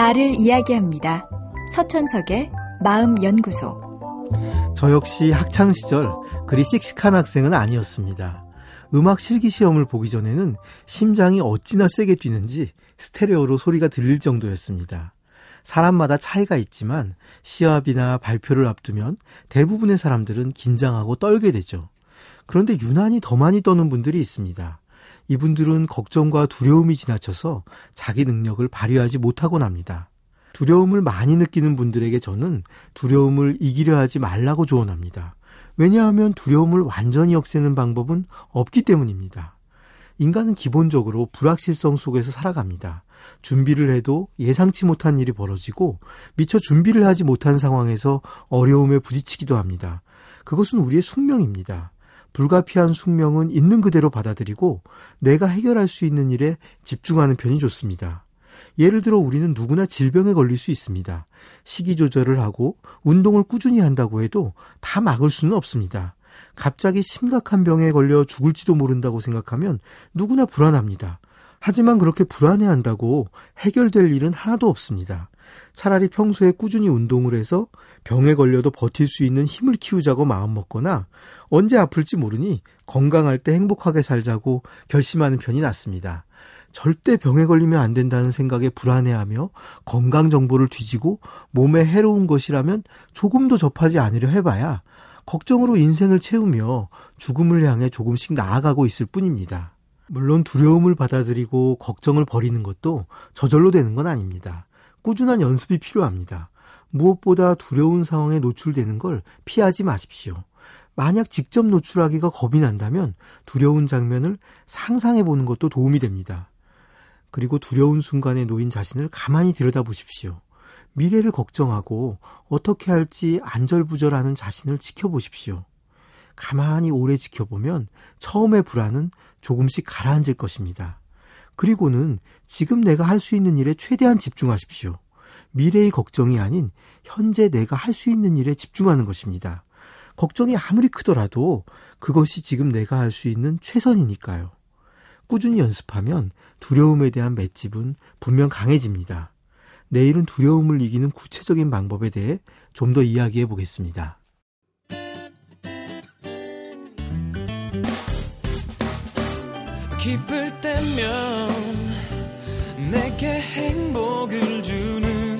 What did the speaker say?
나를 이야기합니다. 서천석의 마음연구소. 저 역시 학창시절 그리 씩씩한 학생은 아니었습니다. 음악 실기 시험을 보기 전에는 심장이 어찌나 세게 뛰는지 스테레오로 소리가 들릴 정도였습니다. 사람마다 차이가 있지만 시합이나 발표를 앞두면 대부분의 사람들은 긴장하고 떨게 되죠. 그런데 유난히 더 많이 떠는 분들이 있습니다. 이분들은 걱정과 두려움이 지나쳐서 자기 능력을 발휘하지 못하곤 합니다. 두려움을 많이 느끼는 분들에게 저는 두려움을 이기려 하지 말라고 조언합니다. 왜냐하면 두려움을 완전히 없애는 방법은 없기 때문입니다. 인간은 기본적으로 불확실성 속에서 살아갑니다. 준비를 해도 예상치 못한 일이 벌어지고 미처 준비를 하지 못한 상황에서 어려움에 부딪히기도 합니다. 그것은 우리의 숙명입니다. 불가피한 숙명은 있는 그대로 받아들이고 내가 해결할 수 있는 일에 집중하는 편이 좋습니다. 예를 들어 우리는 누구나 질병에 걸릴 수 있습니다. 식이 조절을 하고 운동을 꾸준히 한다고 해도 다 막을 수는 없습니다. 갑자기 심각한 병에 걸려 죽을지도 모른다고 생각하면 누구나 불안합니다. 하지만 그렇게 불안해한다고 해결될 일은 하나도 없습니다. 차라리 평소에 꾸준히 운동을 해서 병에 걸려도 버틸 수 있는 힘을 키우자고 마음먹거나 언제 아플지 모르니 건강할 때 행복하게 살자고 결심하는 편이 낫습니다. 절대 병에 걸리면 안 된다는 생각에 불안해하며 건강 정보를 뒤지고 몸에 해로운 것이라면 조금도 접하지 않으려 해봐야 걱정으로 인생을 채우며 죽음을 향해 조금씩 나아가고 있을 뿐입니다. 물론 두려움을 받아들이고 걱정을 버리는 것도 저절로 되는 건 아닙니다. 꾸준한 연습이 필요합니다. 무엇보다 두려운 상황에 노출되는 걸 피하지 마십시오. 만약 직접 노출하기가 겁이 난다면 두려운 장면을 상상해 보는 것도 도움이 됩니다. 그리고 두려운 순간에 놓인 자신을 가만히 들여다보십시오. 미래를 걱정하고 어떻게 할지 안절부절하는 자신을 지켜보십시오. 가만히 오래 지켜보면 처음의 불안은 조금씩 가라앉을 것입니다. 그리고는 지금 내가 할 수 있는 일에 최대한 집중하십시오. 미래의 걱정이 아닌 현재 내가 할 수 있는 일에 집중하는 것입니다. 걱정이 아무리 크더라도 그것이 지금 내가 할 수 있는 최선이니까요. 꾸준히 연습하면 두려움에 대한 맷집은 분명 강해집니다. 내일은 두려움을 이기는 구체적인 방법에 대해 좀 더 이야기해 보겠습니다. 기쁠 때면 내게 행복을 주는